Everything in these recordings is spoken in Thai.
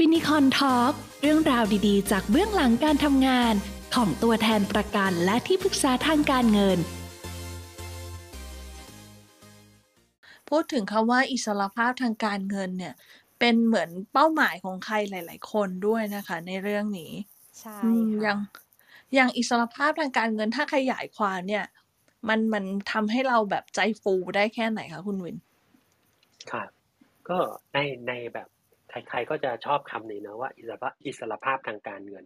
ฟินิคอน talk เรื่องราวดีๆ จากเบื้องหลังการทำงาน ของตัวแทนประกันและที่ปรึกษาทางการเงิน พูดถึงคำว่าอิสรภาพทางการเงินเนี่ย เป็นเหมือนเป้าหมายของใครหลาย ๆ คนด้วยนะคะ ในเรื่องนี้ใช่อืมอค่ะย่างอย่างอิสรภาพทางการเงินถ้าขยายความเนี่ย มันมันทำให้เราแบบใจฟูได้แค่ไหนคะคุณวิน?ครับ ก็ในในแบบ ใครๆก็จะชอบคำนี้เนาะว่าอิสรภาอิสรภาพทางการเงิน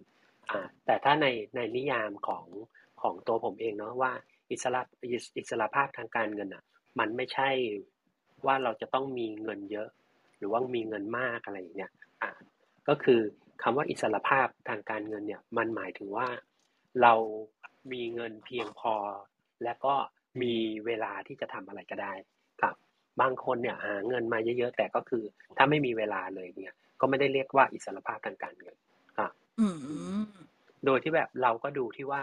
อ่าแต่ถ้าในในนิยามของของตัวผมเองเนาะว่าอิสระอิสอิสรภาพทางการเงินน่ะ มันไม่ใช่ว่าเราจะต้องมีเงินเยอะ หรือว่ามีเงินมากอะไรอย่างเงี้ยอ่าก็คือคำว่าอิสระภาพทางการเงินเนี่ยมันหมายถึงว่าเรามีเงินเพียงพอ และก็มีเวลาที่จะทำอะไรก็ได้ครับ บางคนเนี่ยหาเงินมาเยอะๆแต่ก็คือ ถ้าไม่มีเวลาเลยเนี่ย ก็ไม่ได้เรียกว่าอิสรภาพทางการเงินครับอืมโดยที่แบบเราก็ดูที่ว่า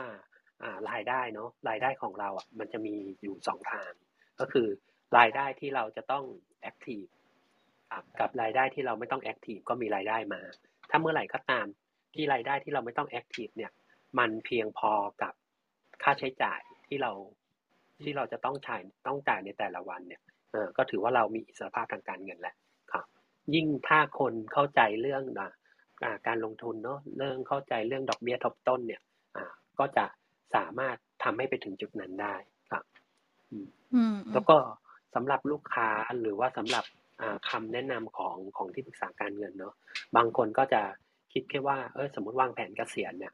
อ่ารายได้เนาะรายได้ของเราอะมันจะมีอยู่2ทาง ก็คือรายได้ที่เราจะต้องแอ็กทิฟครับกับรายได้ที่เราไม่ต้องแอ็กทิฟก็มีรายได้มา ถ้าเมื่อไหร่ก็ตามที่รายได้ที่เราไม่ต้องแอ็กทิฟเนี่ย มันเพียงพอกับค่าใช้จ่ายที่เราที่เราจะต้องจ่ายต้องจ่ายในแต่ละวันเนี่ยเออ ก็ถือว่าเรามีอิสรภาพทางการเงินแล้วครับ ยิ่งถ้าคนเข้าใจเรื่องอ่าอ่าการลงทุนเนาะเรื่องเข้าใจเรื่องดอกเบี้ยทบต้นเนี่ยอ่าก็จะสามารถทำให้ไปถึงจุดนั้นได้ครับอืมอืมแล้วก็สำหรับลูกค้าหรือว่าสำหรับอ่าคำแนะนำของของที่ปรึกษาการเงินเนาะบางคนก็จะคิดแค่ว่าเออสมมุติวางแผนเกษียณเนี่ย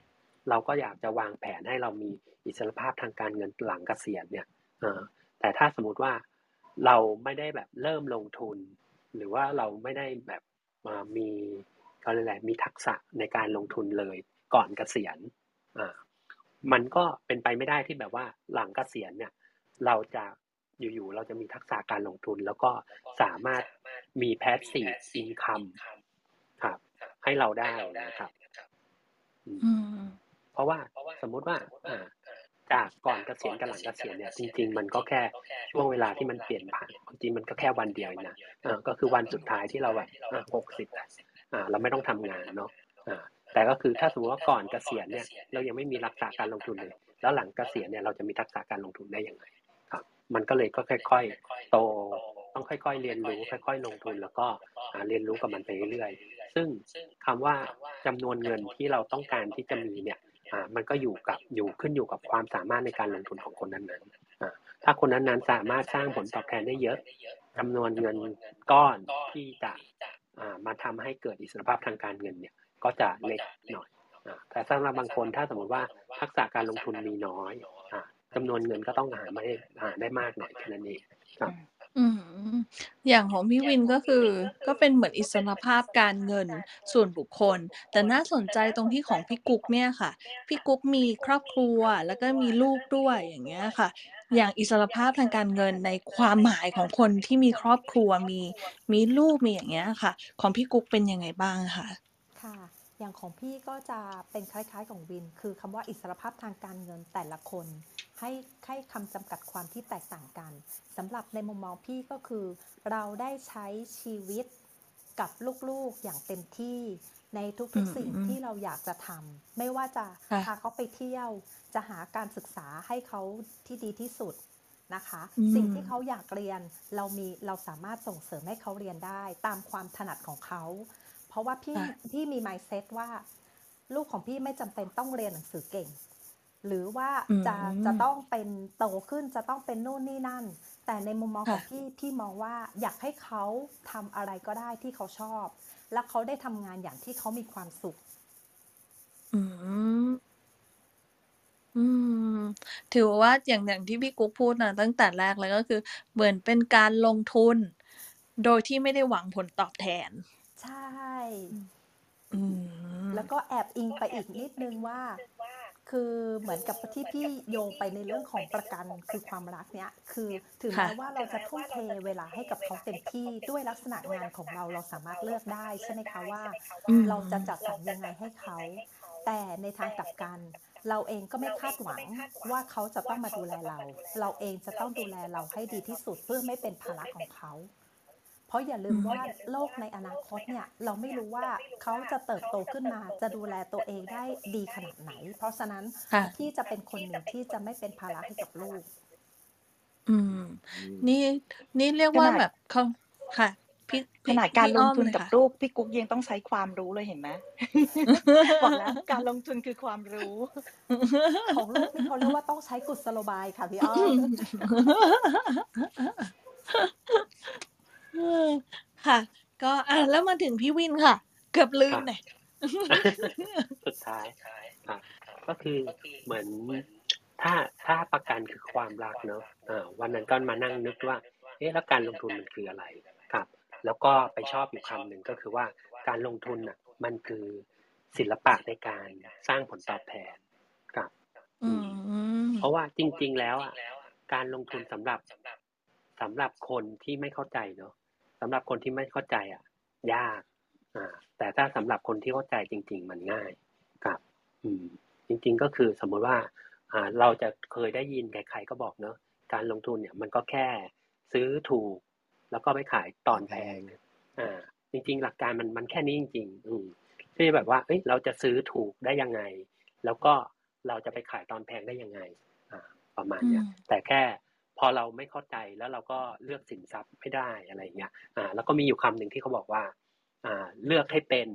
เราก็อยากจะวางแผนให้เรามีอิสรภาพทางการเงินหลังเกษียณเนี่ยเออแต่ถ้าสมมุติว่า เราไม่ได้แบบเริ่มลงทุน หรือว่าเราไม่ได้แบบอ่ามีเขาเรียกอะไรมีทักษะในการลงทุนเลยก่อนเกษียณอ่ามันก็เป็นไปไม่ได้ที่แบบว่าหลังเกษียณเนี่ย เราจะอยู่ๆเราจะมีทักษะการลงทุน แล้วก็สามารถมี passive income ครับ ให้เราได้นะครับอืมอืมเพราะว่าสมมุติว่า อ่า จากก่อนเกษียณกับหลังเกษียณเนี่ยจริง ๆ มันก็แค่ช่วงเวลาที่มันเปลี่ยนผ่านจริงๆมันก็แค่วันเดียวนะก็คือวันสุดท้ายที่เราแบบอ่า60อ่าเราไม่ต้องทำงานเนาะแต่ก็คือถ้าสมมติว่าก่อนเกษียณเนี่ยเรายังไม่มีทักษะการลงทุนเลย แล้วหลังเกษียณเนี่ยเราจะมีทักษะการลงทุนได้ยังไง?ครับมันก็เลยก็ค่อย ๆ โตต้องค่อย ๆ เรียนรู้ค่อย ๆ ลงทุนแล้วก็เรียนรู้กับมันไปเรื่อยๆซึ่งคำว่าจำนวนเงินที่เราต้องการที่จะมีเนี่ย อ่ามันก็อยู่กับอยู่ขึ้นอยู่กับความสามารถในการลงทุนของคนนั้นๆอ่าถ้าคนนั้นๆสามารถสร้างผลตอบแทนได้เยอะจำนวนเงินก้อนที่จะอ่ามาทำให้เกิดอิสรภาพทางการเงินเนี่ยก็จะเล็กหน่อยอ่าแต่สำหรับบางคนถ้าสมมติว่าทักษะการลงทุนมีน้อยอ่าจำนวนเงินก็ต้องหาไม่หาได้มากหน่อยแค่นั้นเองครับ อืม อย่างของพี่วิน ก็คือก็เป็นเหมือนอิสรภาพการเงินส่วนบุคคลแต่น่าสนใจตรงที่ของพี่กุ๊กเนี่ยค่ะพี่กุ๊กมีครอบครัวแล้วก็มีลูกด้วยอย่างเงี้ยค่ะอย่างอิสรภาพทางการเงินในความหมายของคนที่มีครอบครัวมีมีลูก มีอย่างเงี้ยค่ะ ของพี่กุ๊กเป็นยังไงบ้างคะ?ค่ะ อย่างของพี่ก็จะเป็นคล้าย ๆ ของวิน คือคำว่าอิสรภาพทางการเงินแต่ละคน ให้ให้คำจำกัดความที่แตกต่างกันสำหรับในมุมมองพี่ก็คือ เราได้ใช้ชีวิตกับลูกๆอย่างเต็มที่ในอืทุกๆสิ่งที่มเราอยากจะทำไม่ว่าจะค่ะพาเขาไปเที่ยว จะหาการศึกษาให้เขาที่ดีที่สุดนะคะอืสิ่งที่มเขาอยากเรียนเรามีเราสามารถส่งเสริมให้เขาเรียนได้ ตามความถนัดของเขา เพราะว่าพี่ค่ะพี่มี mindset ว่า ลูกของพี่ไม่จำเป็นต้องเรียนหนังสือเก่ง หรือว่าอืจะจะมต้องเป็นโตขึ้นจะต้องเป็นนู่นนี่นั่น แต่ในมุมมองขค่องะพี่พี่มองว่าอยากให้เขาทำอะไรก็ได้ที่เขาชอบ แล้วเขาได้ทำงานอย่างที่เขามีความสุข อืมอืมถือว่าอย่างอย่างที่พี่กุ๊กพูดนะตั้งแต่แรกเลยก็คือ เหมือนเป็นการลงทุน โดยที่ไม่ได้หวังผลตอบแทน ใช่ อืมแล้วก็แอบอิงไปอีกนิดหนึ่งว่า คือเหมือนกับที่พี่โยงไปในเรื่องของประกันคือความรักเนี่ยคือถึงค่ะแม้ว่าเราจะทุ่มเทเวลาให้กับเขาเต็มที่ด้วยลักษณะงานของเราเราสามารถเลือกได้ใช่ไหมคะว่าอืมเราจะจัดสรรยังไงให้เขา แต่ในทางกลับกัน เราเองก็ไม่คาดหวังว่าเขาจะต้องมาดูแลเรา เราเองจะต้องดูแลเราให้ดีที่สุดเพื่อไม่เป็นภาระของเขาพ ราะอย่าลืมว่าโลกในอนาคตเนี่ยเราไม่รู้ว่าเขาจะเติบโตขึ้นมา จะดูแลตัวเองได้ดีขนาดไหน เพราะฉะนั้นค่ะที่จะเป็นคนหนึ่งที่จะไม่เป็นภาระให้กับลูก อืม นี่นี่เรียกว่าแบบเขาค่ะพี่ขพี่นาดการพี่ลอ้งอมทุนเลยกับค่ะลูกพี่กุ๊กยังต้องใช้ความรู้เลยเห็นไหมบอกแล้วการลงทุนคือความรู้ ของลูกนี่เขาเรียกว่าต้องใช้กุศโลบายค่ะพี่อ้อม เออ ค่ะ ก็ อะ แล้วมาถึงพี่วินค่ะ เกือบลืมเนี่ย สุดท้ายครับก็คือเหมือนถ้าถ้าประกันคือความรักเนอะอ่าวันนั้นก็มานั่งนึกว่า เอ๊ะแล้วการลงทุนมันคืออะไรครับ แล้วก็ไปชอบอยู่คำหนึ่งก็คือว่าการลงทุนอะ มันคือศิลปะในการสร้างผลตอบแทนครับอืมเพราะว่าจริง ๆ แล้วอะการลงทุนสำหรับสำหรับคนที่ไม่เข้าใจเนอะ สำหรับคนที่ไม่เข้าใจอะ ยากอ่าแต่ถ้าสำหรับคนที่เข้าใจจริง ๆ มันง่ายครับ อืม จริง ๆ ก็คือสมมุติว่า อ่า เราจะเคยได้ยินใครๆก็บอกเนอะการลงทุนเนี่ยมันก็แค่ซื้อถูก แล้วก็ไปขายตอนแพงอ่า จริง ๆ หลักการมันมันแค่นี้จริง ๆ อืมที่แบบว่าเอ้ยเราจะซื้อถูกได้ยังไง แล้วก็เราจะไปขายตอนแพงได้ยังไง อ่า ประมาณเนี้ยอืมแต่แค่ พอเราไม่เข้าใจแล้วเราก็เลือกสินทรัพย์ไม่ได้อะไรเงี้ยอ่าแล้วก็มีอยู่คำหนึ่งที่เขาบอกว่าอ่าเลือกให้เป็น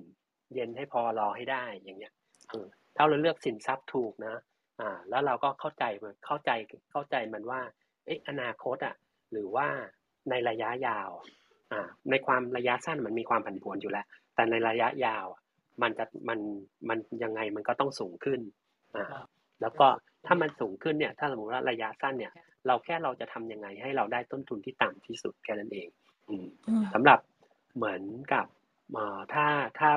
เย็นให้พอรอให้ได้อย่างเงี้ยเออถ้าเราเลือกสินทรัพย์ถูกนะอ่าแล้วเราก็เข้าใจมันเข้าใจเข้าใจมันว่าเอ๊ะอนาคตอะหรือว่าในระยะยาวอ่าในความระยะสั้นมันมีความผันผวนอยู่แล้ว แต่ในระยะยาวอะมันจะมันมันยังไงมันก็ต้องสูงขึ้นอ่าแล้วก็ถ้ามันสูงขึ้นเนี่ย ถ้าสมมติว่าระยะสั้นเนี่ย เราแค่เราจะทำยังไงให้เราได้ต้นทุนที่ต่ำที่สุดแค่นั้นเอง อืมอืมสำหรับเหมือนกับเอ่อถ้าถ้า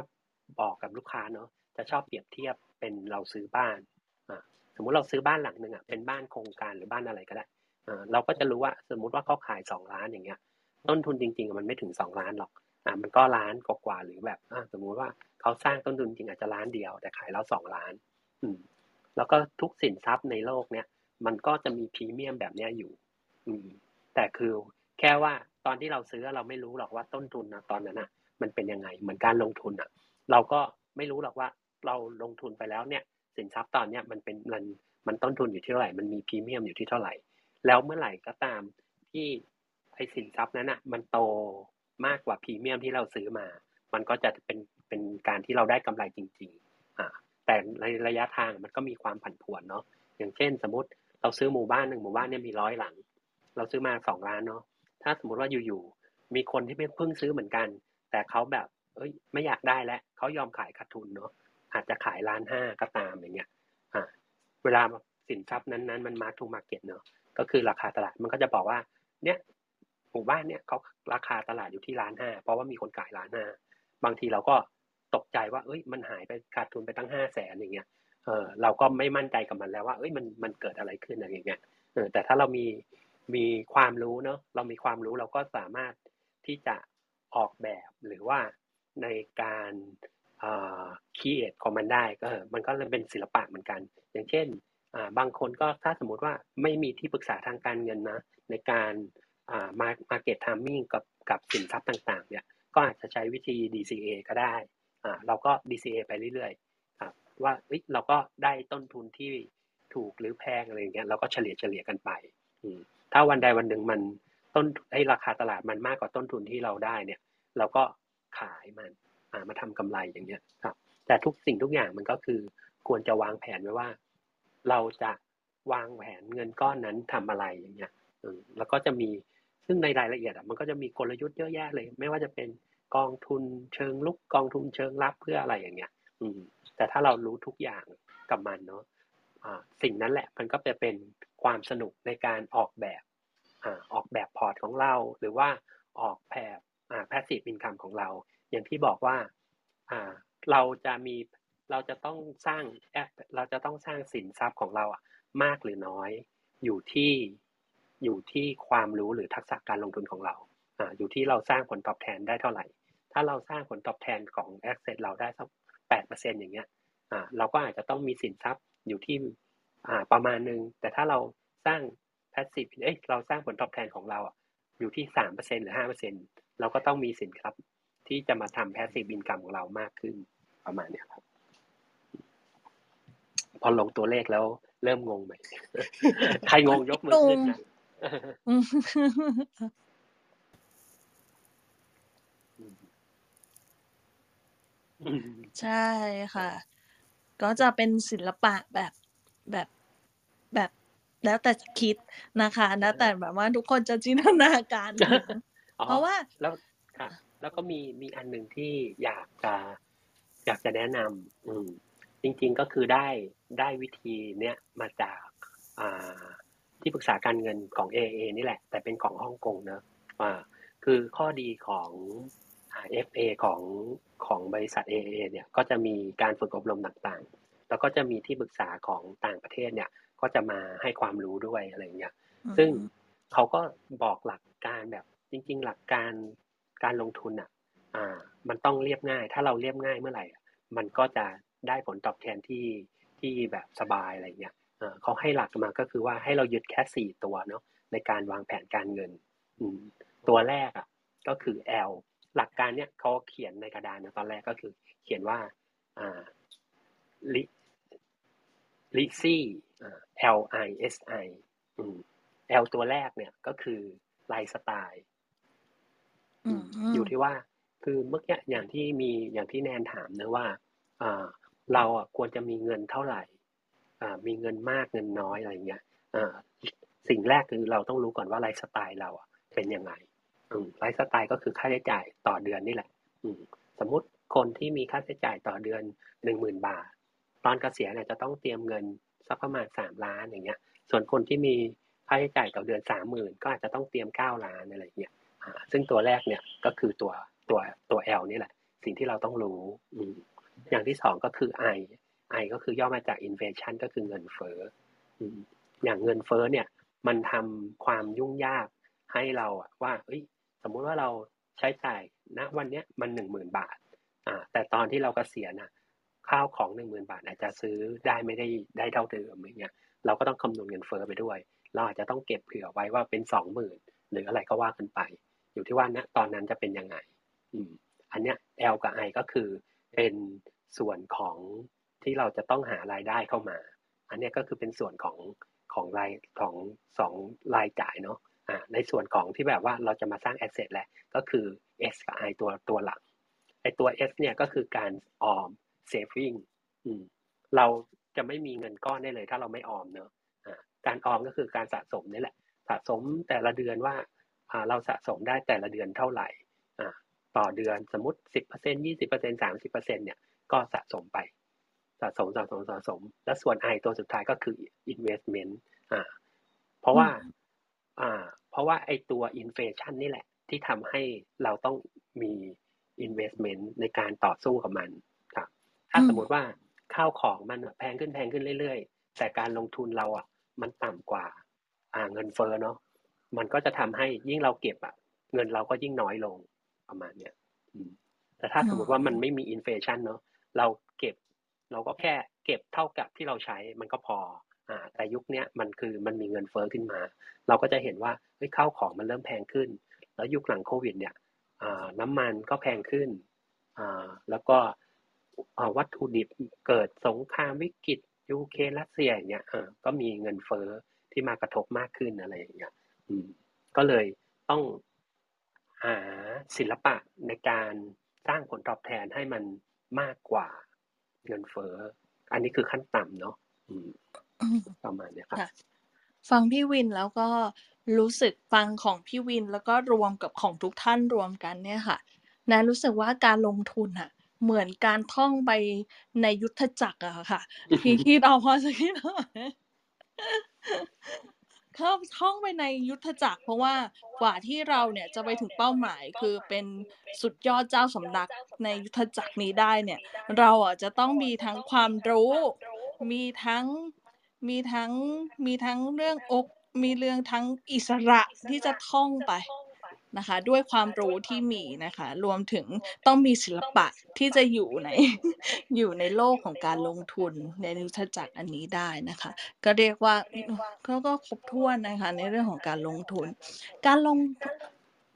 บอกกับลูกค้าเนาะจะชอบเปรียบเทียบเป็นเราซื้อบ้านอ่าสมมุติเราซื้อบ้านหลังหนึ่งอะเป็นบ้านโครงการหรือบ้านอะไรก็ได้อ่าเราก็จะรู้ว่าสมมุติว่าเขาขายสองล้านอย่างเงี้ย ต้นทุนจริงๆอะมันไม่ถึงสองล้านหรอกอ่ามันก็ล้านกว่าๆหรือแบบอ่าสมมุติว่าเขาสร้างต้นทุนจริงอาจจะล้านเดียว แต่ขายแล้วสองล้าน อืม แล้วก็ทุกสินทรัพย์ในโลกเนี้ย มันก็จะมีพรีเมียมแบบนี้อยู่ อืม แต่คือแค่ว่าตอนที่เราซื้อเราไม่รู้หรอกว่าต้นทุนนะตอนนั้นอะ มันเป็นยังไง เหมือนการลงทุนอะ เราก็ไม่รู้หรอกว่าเราลงทุนไปแล้วเนี่ย สินทรัพย์ตอนเนี้ยมันเป็นมันมันต้นทุนอยู่ที่เท่าไหร่ มันมีพรีเมียมอยู่ที่เท่าไหร่ แล้วเมื่อไหร่ก็ตามที่ไอ้สินทรัพย์นั้นอะ มันโตมากกว่าพรีเมียมที่เราซื้อมา มันก็จะเป็นเป็นการที่เราได้กำไรจริง ๆ อ่าแต่ในระยะทางมันก็มีความผันผวนเนาะอย่างเช่นสมมติ เราซื้อหมู่บ้านหนึ่งหมู่บ้านเนี่ยมีร้อยหลัง เราซื้อมาสองล้านเนาะถ้าสมมติว่าอยู่ๆมีคนที่เพิ่งซื้อเหมือนกัน แต่เขาแบบ เอ้ย ไม่อยากได้แล้วเขายอมขายขาดทุนเนาะอาจจะขายล้านห้าก็ตามอย่างเงี้ยอ่าเวลาสินทรัพย์นั้นๆมันมาทูมาเก็ตเนาะก็คือราคาตลาดมันก็จะบอกว่า เนี่ยหมู่บ้านเนี่ยเขาราคาตลาดอยู่ที่ล้านห้าเพราะว่ามีคนขายล้านห้าบางทีเราก็ตกใจว่า เอ้ย มันหายไปขาดทุนไปตั้งห้าแสนอย่างเงี้ย เออเราก็ไม่มั่นใจกับมันแล้วว่าเอ้ยมันมันเกิดอะไรขึ้นอะไรอย่างเงี้ยเออแต่ถ้าเรามีมีความรู้เนาะเรามีความรู้เราก็สามารถที่จะออกแบบหรือว่าในการเอ่อ create ของมันได้ก็เออมันก็เลยเป็นศิลปะเหมือนกัน อย่างเช่นอ่าบางคนก็ถ้าสมมติว่าไม่มีที่ปรึกษาทางการเงินนะ ในการอ่า market timing กับกับสินทรัพย์ต่างๆเนี่ยก็อาจจะใช้วิธี DCA ก็ได้อ่าเราก็ DCA ไปเรื่อยๆ ว่าเราก็ได้ต้นทุนที่ถูกหรือแพงอะไรอย่างเงี้ยเราก็เฉลี่ยเฉลี่ยกันไปถ้าวันใดวันหนึ่งมันต้นไอ้ราคาตลาดมันมากกว่าต้นทุนที่เราได้เนี่ย เราก็ขายมันามาทำกำไรอย่างเงี้ยครับ แต่ทุกสิ่งทุกอย่างมันก็คือควรจะวางแผนไว้ว่า เราจะวางแผนเงินก้อนนั้นทำอะไรอย่างเงี้ยแล้วก็จะมีซึ่งในรายละเอียดอะมันก็จะมีกลยุทธ์เยอะแยะเลย ไม่ว่าจะเป็นกองทุนเชิงลุกกองทุนเชิงรับเพื่ออะไรอย่างเงี้ย อืม แต่ถ้าเรารู้ทุกอย่างกับมันเนาะสิ่งนั้นแหละมันก็จะเป็นความสนุกในการออกแบบอออกแบบพอร์ตของเรา หรือว่าออกแบบอ่า passive income ของเรา อย่างที่บอกว่าเราจะมีเราจะต้องสร้างแอปเราจะต้องสร้างสินทรัพย์ของเราอะมากหรือน้อย อยู่ที่อยู่ที่ความรู้หรือทักษะการลงทุนของเราออยู่ที่เราสร้างผลตอบแทนได้เท่าไหร่ ถ้าเราสร้างผลตอบแทนของ asset เราได้สัก แปดเปอร์เซ็นต์อย่างเงี้ยอ่าเราก็อาจจะต้องมีสินทรัพย์อยู่ที่อ่าประมาณหนึ่งแต่ถ้าเราสร้าง passive เอ้ยเราสร้างผลตอบแทนของเราอะอยู่ที่สามเปอร์เซ็นหรือห้าเปอร์เซ็นเราก็ต้องมีสินทรัพย์ที่จะมาทำ passive income ของเรามากขึ้นประมาณเนี้ยครับพอลงตัวเลขแล้วเริ่มงงไหม ใครงงยกมือขึ้นนะ อืมอืม ใช่ค่ะ ก็จะเป็นศิลปะแบบ แบบ แบบ แล้วแต่จะคิดนะคะแล้วแต่แบบว่าทุกคนจะจินตนาการถึงอ๋อ เพราะว่า แล้วค่ะ แล้วก็มี มีอันหนึ่งที่อยากจะ อยากจะแนะนำ อืม จริง ๆ ก็คือได้ ได้วิธีเนี้ยมาจาก อ่า ที่ปรึกษาการเงินของ AA นี่แหละ แต่เป็นของฮ่องกงเนอะ อ่า คือข้อดีของ อ่า FA ของ ของบริษัท AA เนี่ยก็จะมีการฝึกอบรมต่างๆ แล้วก็จะมีที่ปรึกษาของต่างประเทศเนี่ยก็จะมาให้ความรู้ด้วยอะไรอย่างเงี้ย ซึ่งเขาก็บอกหลักการแบบจริง ๆ หลักการการลงทุนอะ อ่า มันต้องเรียบง่าย ถ้าเราเรียบง่ายเมื่อไหร่อะมันก็จะได้ผลตอบแทนที่ที่แบบสบายอะไรเงี้ยเออเขาให้หลักมาก็คือว่าให้เรายึดแค่สี่ตัวเนาะในการวางแผนการเงินอืมตัวแรกอะก็คือ L หลักการเนี้ยเขาเขียนในกระดานนะตอนแรกก็คือ เขียนว่าอ่าลิลิซี่อ่า L I S I อืม L ตัวแรกเนี่ยก็คือไลฟ์สไตล์อืมอยู่ที่ว่าคือเมื่อกี้อย่างที่มีอย่างที่แนนถามนะว่าอ่าเราอะควรจะมีเงินเท่าไหร่อ่ามีเงินมากเงินน้อยอะไรเงี้ยอ่าสิ่งแรกคือเราต้องรู้ก่อนว่าไลฟ์สไตล์เราอะเป็นยังไงอืม ไลฟ์สไตล์ก็คือค่าใช้จ่ายต่อเดือนนี่แหละ อืสมมุติคนที่มีค่าใช้จ่ายต่อเดือนหนึ่งหมื่นบาท ตอนเกษียณเนี่ยจะต้องเตรียมเงินสักประมาณสามล้านอย่างเงี้ย ส่วนคนที่มีค่าใช้จ่ายต่อเดือนสามหมื่นก็อาจจะต้องเตรียมเก้าล้านอะไรเงี้ยซึ่งตัวแรกเนี่ยก็คือตัวตัวตัว L นี่แหละ สิ่งที่เราต้องรู้อือย่างที่สองก็คือ I I ก็คือย่อมาจาก inflation ก็คือเงินเฟ้ออย่างเงินเฟ้อเนี่ย มันทำความยุ่งยากให้เราอะว่าเอ้ย สมมุติว่าเราใช้จ่ายณวันเนี้ยมันหนึ่งหมื่นบาทอ่าแต่ตอนที่เรากเกษียณน่ะข้าวของหนึ่งหมื่นบาทอาจจะซื้อได้ไม่ได้ได้เท่าเดิมอย่างเงี้ยเราก็ต้องคำนวณเงินเฟ้อไปด้วย เราอาจจะต้องเก็บเผื่อไว้ว่าเป็นสองหมื่นหรืออะไรก็ว่ากันไป อยู่ที่ว่าณตอนนั้นจะเป็นยังไงอืมอันเนี้ย L กับ I ก็คือเป็นส่วนของที่เราจะต้องหารายได้เข้ามา อันเนี้ยก็คือเป็นส่วนของของรายของสองรายจ่ายเนาะ อ่าในส่วนของที่แบบว่าเราจะมาสร้างแอสเซทแหละก็คือ S กับ I ตัวตัวหลักไอตัว S เนี่ยก็คือการออม saving อืมเราจะไม่มีเงินก้อนได้เลย ถ้าเราไม่ออมเนอะอ่าการออมก็คือการสะสมนี่แหละ สะสมแต่ละเดือนว่าอ่าเราสะสมได้แต่ละเดือนเท่าไหร่อ่าต่อเดือนสมมติสิบเปอร์เซ็นยี่สิบเปอร์เซ็นสามสิบเปอร์เซ็นเนี่ยก็สะสมไป สะสมสะสมสะสม และส่วน I ตัวสุดท้ายก็คือ investment อ่าเพราะว่าอ่า เพราะว่าไอตัว inflation นี่แหละ ที่ทำให้เราต้องมี investment ในการต่อสู้กับมันครับ ถ้าสมมติว่าข้าวของมันแพงขึ้นแพงขึ้นเรื่อยๆ แต่การลงทุนเราอะ มันต่ำกว่า อ่าเงินเฟ้อเนาะมันก็จะทำให้ยิ่งเราเก็บอะ เงินเราก็ยิ่งน้อยลงประมาณเนี้ยแต่ถ้าสมมติว่ามันไม่มี inflation เนาะเราเก็บ เราก็แค่เก็บเท่ากับที่เราใช้มันก็พอ แต่ยุคนี้มันคือมันมีเงินเฟ้อขึ้นมา เราก็จะเห็นว่าเฮ้ยข้าวของมันเริ่มแพงขึ้น แล้วยุคหลังโควิดเนี่ยน้ำมันก็แพงขึ้น แล้วก็วัตถุดิบเกิดสงครามวิกฤตยูเครนรัสเซียอย่างเงี้ยก็มีเงินเฟ้อที่มากระทบมากขึ้นอะไรอย่างเงี้ยก็เลยต้องหาศิลปะในการสร้างผลตอบแทนให้มันมากกว่าเงินเฟ้อ อันนี้คือขั้นต่ำเนาะ ประมาณเนี้ยครับ ฟังพี่วินแล้วก็รู้สึกฟังของพี่วินแล้วก็รวมกับของทุกท่านรวมกันเนี่ยค่ะนะรู้สึกว่าการลงทุนอะเหมือนการท่องไปในยุทธจักรอะค่ะพี่คิดเอาพอจะคิดเอาไหมเข้าท่องไปในยุทธจักร เพราะว่ากว่าที่เราเนี่ยจะไปถึงเป้าหมายคือเป็นสุดยอดเจ้าสำนักในยุทธจักรนี้ได้เนี่ย เราอะจะต้องมีทั้งความรู้ มีทั้ง มีทั้งมีทั้งเรื่องอกมีเรื่องทั้งอิสระที่จะท่องไปนะคะ ด้วยความรู้ที่มีนะคะ รวมถึงต้องมีศิลปะที่จะอยู่ในอยู่ในโลกของการลงทุนในยุทจักรอันนี้ได้นะคะ ก็เรียกว่าก็ก็ครบถ้วนนะคะ ในเรื่องของการลงทุน การลง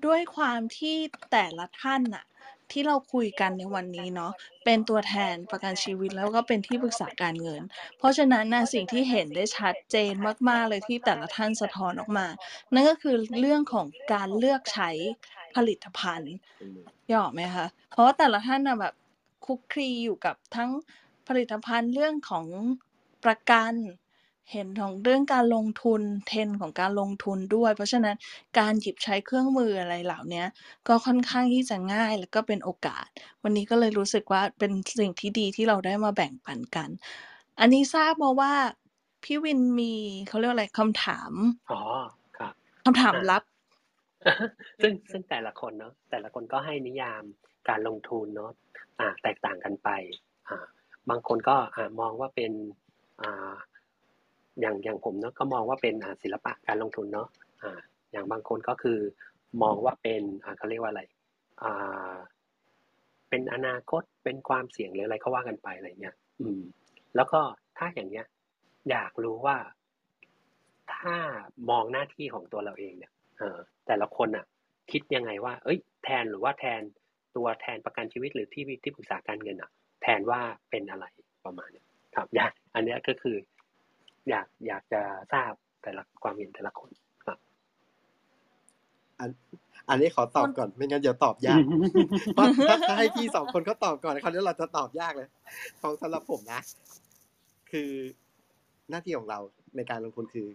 ด้วยความที่แต่ละท่านน่ะ ที่เราคุยกันในวันนี้เนาะเป็นตัวแทนประกันชีวิตแล้วก็เป็นที่ปรึกษาการเงิน เพราะฉะนั้นนะสิ่งที่เห็นได้ชัดเจนมาก ๆ เลยที่แต่ละท่านสะท้อนออกมา นั่นก็คือเรื่องของการเลือกใช้ผลิตภัณฑ์อืมนึกอไหมคะเพราะว่าแต่ละท่านน่ะแบบคุกคลีอยู่กับทั้งผลิตภัณฑ์เรื่องของประกัน เห็นของเรื่องการลงทุนเทรนด์ของการลงทุนด้วย เพราะฉะนั้นการหยิบใช้เครื่องมืออะไรเหล่าเนี้ยก็ค่อนข้างที่จะง่ายแล้วก็เป็นโอกาส วันนี้ก็เลยรู้สึกว่าเป็นสิ่งที่ดีที่เราได้มาแบ่งปันกัน อันนี้ทราบมาว่าพี่วินมีเขาเรียกว่าอะไรคำถามอ๋อครับคำถามลับ ซึ่งซึ่งแต่ละคนเนาะแต่ละคนก็ให้นิยามการลงทุนเนาะอ่าแตกต่างกันไปอ่าบางคนก็อ่ามองว่าเป็น อย่างอย่างผมเนาะก็มองว่าเป็นศิลปะการลงทุนเนาะอ่าอย่างบางคนก็คือมองว่าเป็นเขาเรียกว่าอะไรเป็นอนาคตเป็นความเสี่ยงหรืออะไรก็ว่ากันไปอะไรเงี้ย อืม แล้วก็ถ้าอย่างเงี้ย อยากรู้ว่าถ้ามองหน้าที่ของตัวเราเองเนี่ยอแต่ละคนอะ คิดยังไงว่า เอ้ย แทนหรือว่าแทนตัวแทนประกันชีวิตหรือที่ที่ปรึกษาการเงินอะ แทนว่าเป็นอะไรประมาณเนี้ยครับอยากอันนี้ก็คือ อยากอยากจะทราบแต่ละความเห็นแต่ละคนครับอันอันนี้ขอตอบก่อนไม่งั้นเดี๋ยวตอบยากเพราะถ้าถ้าให้พี่สองคนเขาตอบก่อนคราวนี้เราจะตอบยากเลยของสำหรับผมนะ คือหน้าที่ของเราในการลงทุนคือ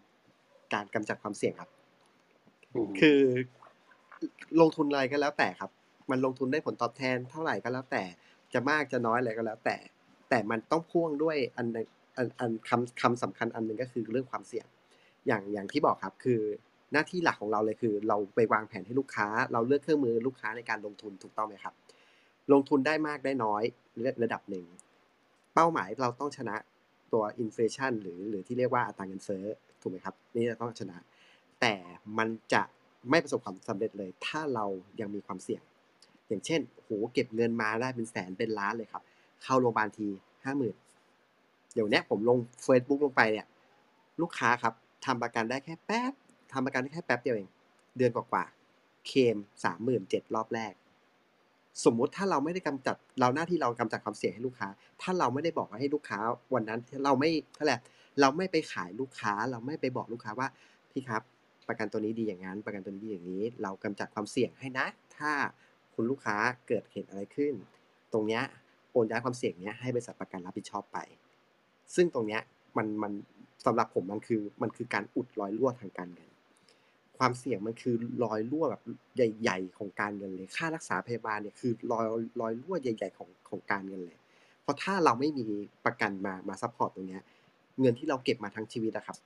การกำจัดความเสี่ยงครับอืมคือลงทุนอะไรก็แล้วแต่ครับ มันลงทุนได้ผลตอบแทนเท่าไหร่ก็แล้วแต่ จะมากจะน้อยอะไรก็แล้วแต่ แต่มันต้องพ่วงด้วยอันหนึ่ง อันอันคำคำสำคัญอันหนึ่งก็คือเรื่องความเสี่ยง อย่างอย่างที่บอกครับคือหน้าที่หลักของเราเลยคือ เราไปวางแผนให้ลูกค้า เราเลือกเครื่องมือลูกค้าในการลงทุนถูกต้องไหมครับ ลงทุนได้มากได้น้อยระระดับหนึ่ง เป้าหมายเราต้องชนะตัวอินฟลชันหรือหรือที่เรียกว่าอัตราเงินเฟ้อถูกไหมครับ นี่เราต้องชนะ แต่มันจะไม่ประสบความสำเร็จเลย ถ้าเรายังมีความเสี่ยง อย่างเช่นโหเก็บเงินมาได้เป็นแสนเป็นล้านเลยครับ เข้าโรงพยาบาลทีห้าหมื่น เดี๋ยวเนี้ยผมลง Facebook ลงไปเนี่ย ลูกค้าครับทำประกันได้แค่แป๊บทำประกันได้แค่แป๊บเดียวเอง เดือนกว่าๆเคมสามหมื่นเจ็ดรอบแรก สมมุติถ้าเราไม่ได้กำจัดเราหน้าที่เรากำจัดความเสี่ยงให้ลูกค้า ถ้าเราไม่ได้บอกให้ลูกค้า วันนั้นเราไม่เท่าไหร่เราไม่ไปขายลูกค้า เราไม่ไปบอกลูกค้าว่าพี่ครับ ประกันตัวนี้ดีอย่างนั้น ประกันตัวนี้ดีอย่างนี้ เรากำจัดความเสี่ยงให้นะ ถ้าคุณลูกค้าเกิดเหตุอะไรขึ้น ตรงเนี้ยโอนย้ายความเสี่ยงเนี้ยให้บริษัทประกันรับผิดชอบไป ซึ่งตรงเนี้ยมันมันสำหรับผมมันคือมันคือการอุดรอยรั่วทางการเงิน ความเสี่ยงมันคือรอยรั่วแบบใหญ่ ๆ ของการเงินเลย ค่ารักษาพยาบาลเนี่ยคือรอยรอยรั่วใหญ่ ๆ ของของการเงินเลย เพราะถ้าเราไม่มีประกันมามา support ตรงเนี้ยเงินที่เราเก็บมาทั้งชีวิตอะครับ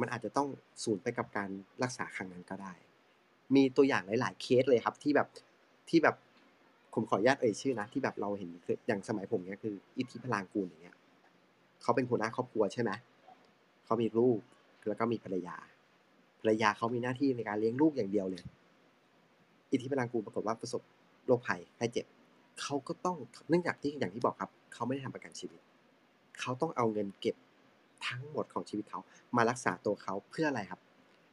มันอาจจะต้องสูญไปกับการรักษาครั้งนั้นก็ได้ มีตัวอย่างหลาย ๆ เคสเลยครับที่แบบที่แบบผมขออนุญาตเอ่ยชื่อนะที่แบบเราเห็นคืออย่างสมัยผมเนี้ยคือ อิทธิพลางกูรอย่างเงี้ย เขาเป็นหัวหน้าครอบครัวใช่ไหมเขามีลูกแล้วก็มีภรรยา ภรรยาเขามีหน้าที่ในการเลี้ยงลูกอย่างเดียวเลย อิทธิพลางกูปรากฏว่าประสบโรคภัยไข้เจ็บ เขาก็ต้องเนื่องจากที่อย่างที่บอกครับ เขาไม่ได้ทำประกันชีวิต เขาต้องเอาเงินเก็บทั้งหมดของชีวิตเขา มารักษาตัวเขาเพื่ออะไรครับ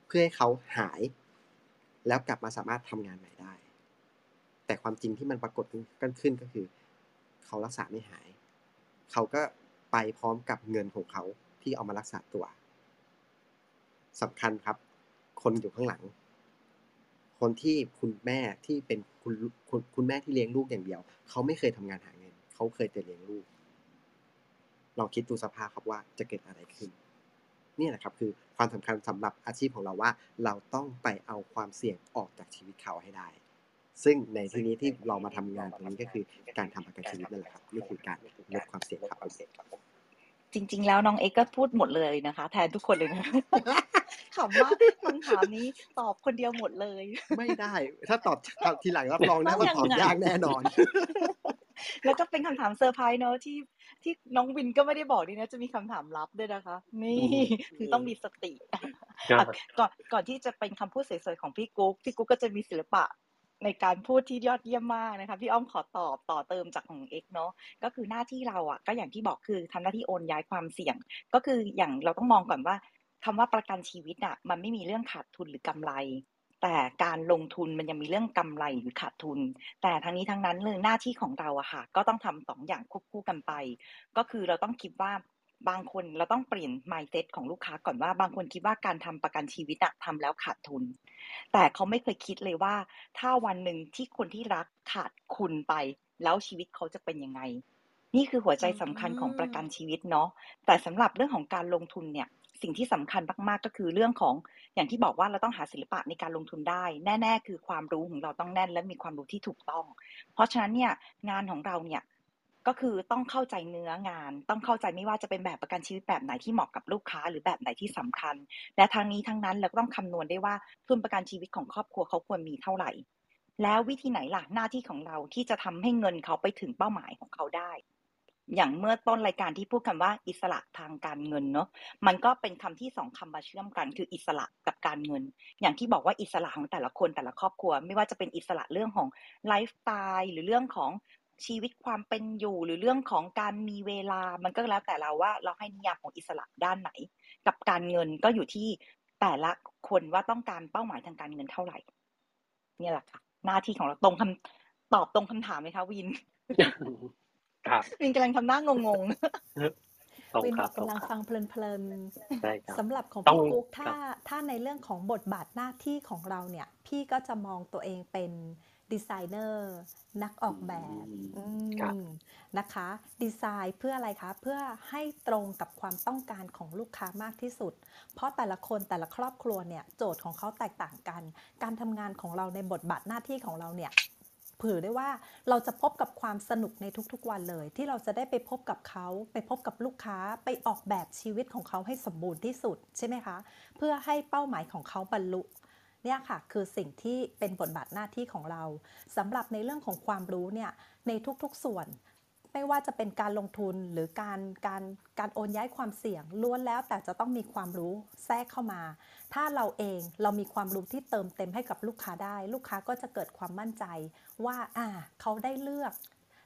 เพื่อให้เขาหาย แล้วกลับมาสามารถทำงานใหม่ได้ แต่ความจริงที่มันปรากฏกันขึ้นก็คือ เขารักษาไม่หาย เขาก็ ไปพร้อมกับเงินของเขาที่เอามารักษาตัวสำคัญครับ คนอยู่ข้างหลัง คนที่คุณแม่ที่เป็นคุณคุณคุณแม่ที่เลี้ยงลูกอย่างเดียว เขาไม่เคยทำงานหาเงิน เขาเคยแต่เลี้ยงลูกลองคิดดูสภาพครับว่าจะเกิดอะไรขึ้นนี่แหละครับคือความสำคัญสำหรับอาชีพของเราว่า เราต้องไปเอาความเสี่ยงออกจากชีวิตเขาให้ได้ ซึ่งในที่นี้ที่เรามาทำงานตรงนี้ก็คือการทำประกันชีวิตนั่นแหละครับนี่คือการลดความเสี่ยงครับ จริง ๆ แล้วน้องเอ็กซ์ก็พูดหมดเลยนะคะ แทนทุกคนเลยนะขำว่าคำถามนี้ตอบคนเดียวหมดเลย ไม่ได้ ถ้าตอบตอบทีหลังรับรองนะว่าตอบยากแน่นอน แล้วก็เป็นคำถามเซอร์ไพรส์เนอะที่ที่น้องวินก็ไม่ได้บอกดีนะจะมีคำถามลับด้วยนะคะ นี่อืมคือต้องมีสติครับอะก่อนก่อนที่จะเป็นคำพูดสวยๆของพี่กุ๊กพี่กุ๊กก็จะมีศิลปะ ในการพูดที่ยอดเยี่ยมมากนะคะ พี่อ้อมขอตอบต่อเติมจากของเอ็กเนาะก็คือหน้าที่เราอะก็อย่างที่บอกคือทำหน้าที่โอนย้ายความเสี่ยง ก็คืออย่างเราต้องมองก่อนว่าคำว่าประกันชีวิตอะมันไม่มีเรื่องขาดทุนหรือกำไร แต่การลงทุนมันยังมีเรื่องกำไรหรือขาดทุน แต่ทั้งนี้ทั้งนั้นเลยหน้าที่ของเราอะค่ะก็ต้องทำสองอย่างควบคู่กันไป ก็คือเราต้องคิดว่า บางคนเราต้องเปลี่ยน mindset ของลูกค้าก่อนว่าบางคนคิดว่าการทำประกันชีวิตอะทำแล้วขาดทุน แต่เขาไม่เคยคิดเลยว่า ถ้าวันหนึ่งที่คนที่รักขาดคุณไป แล้วชีวิตเขาจะเป็นยังไง นี่คือหัวใจสำคัญของประกันชีวิตเนาะแต่สำหรับเรื่องของการลงทุนเนี่ยสิ่งที่สำคัญมากๆก็คือเรื่องของอย่างที่บอกว่าเราต้องหาศิลปะในการลงทุนได้ แน่ ๆ คือความรู้ของเราต้องแน่นและมีความรู้ที่ถูกต้อง เพราะฉะนั้นเนี่ยงานของเราเนี่ย ก็คือต้องเข้าใจเนื้องาน ต้องเข้าใจไม่ว่าจะเป็นแบบประกันชีวิตแบบไหนที่เหมาะกับลูกค้า หรือแบบไหนที่สำคัญ และทางนี้ทั้งนั้นเราก็ต้องคำนวณได้ว่าทุนประกันชีวิตของครอบครัวเขาควรมีเท่าไหร่ แล้ววิธีไหนล่ะหน้าที่ของเราที่จะทำให้เงินเขาไปถึงเป้าหมายของเขาได้ อย่างเมื่อต้นรายการที่พูดคำว่าอิสระทางการเงินเนาะมันก็เป็นคำที่สองคำมาเชื่อมกันคืออิสระกับการเงิน อย่างที่บอกว่าอิสระของแต่ละคนแต่ละครอบครัว ไม่ว่าจะเป็นอิสระเรื่องของไลฟ์สไตล์หรือเรื่องของ ชีวิตความเป็นอยู่หรือเรื่องของการมีเวลามันก็แล้วแต่เราว่า เราให้นิยามของอิสระด้านไหน กับการเงินก็อยู่ที่แต่ละคนว่าต้องการเป้าหมายทางการเงินเท่าไหร่ เนี่ยแหละค่ะ หน้าที่ของเราตรงคำตอบตรงคำถามไหมคะวินครับวินกำลังทำหน้างงตรงวินครับตรงกำลังครับฟังเพลินใช่ครับๆสำหรับของต้องพี่กุ๊กครัถ้าบถ้าในเรื่องของบทบาทหน้าที่ของเราเนี่ย พี่ก็จะมองตัวเองเป็น ดีไซเนอร์นักออกแบบอือืครับมนะคะ ดีไซน์เพื่ออะไรคะเพื่อให้ตรงกับความต้องการของลูกค้ามากที่สุด เพราะแต่ละคนแต่ละครอบครัวเนี่ยโจทย์ของเขาแตกต่างกัน การทำงานของเราในบทบาทหน้าที่ของเราเนี่ยเผื่อได้ว่าเราจะพบกับความสนุกในทุกๆวันเลย ที่เราจะได้ไปพบกับเขาไปพบกับลูกค้าไปออกแบบชีวิตของเขาให้สมบูรณ์ที่สุดใช่ไหมคะ เพื่อให้เป้าหมายของเขาบรรลุ เนี่ยค่ะคือสิ่งที่เป็นบทบาทหน้าที่ของเราสำหรับในเรื่องของความรู้เนี่ยในทุกๆส่วน ไม่ว่าจะเป็นการลงทุนหรือการการการโอนย้ายความเสี่ยงล้วนแล้วแต่จะต้องมีความรู้แทรกเข้ามา ถ้าเราเองเรามีความรู้ที่เติมเต็มให้กับลูกค้าได้ ลูกค้าก็จะเกิดความมั่นใจว่าอ่าเขาได้เลือก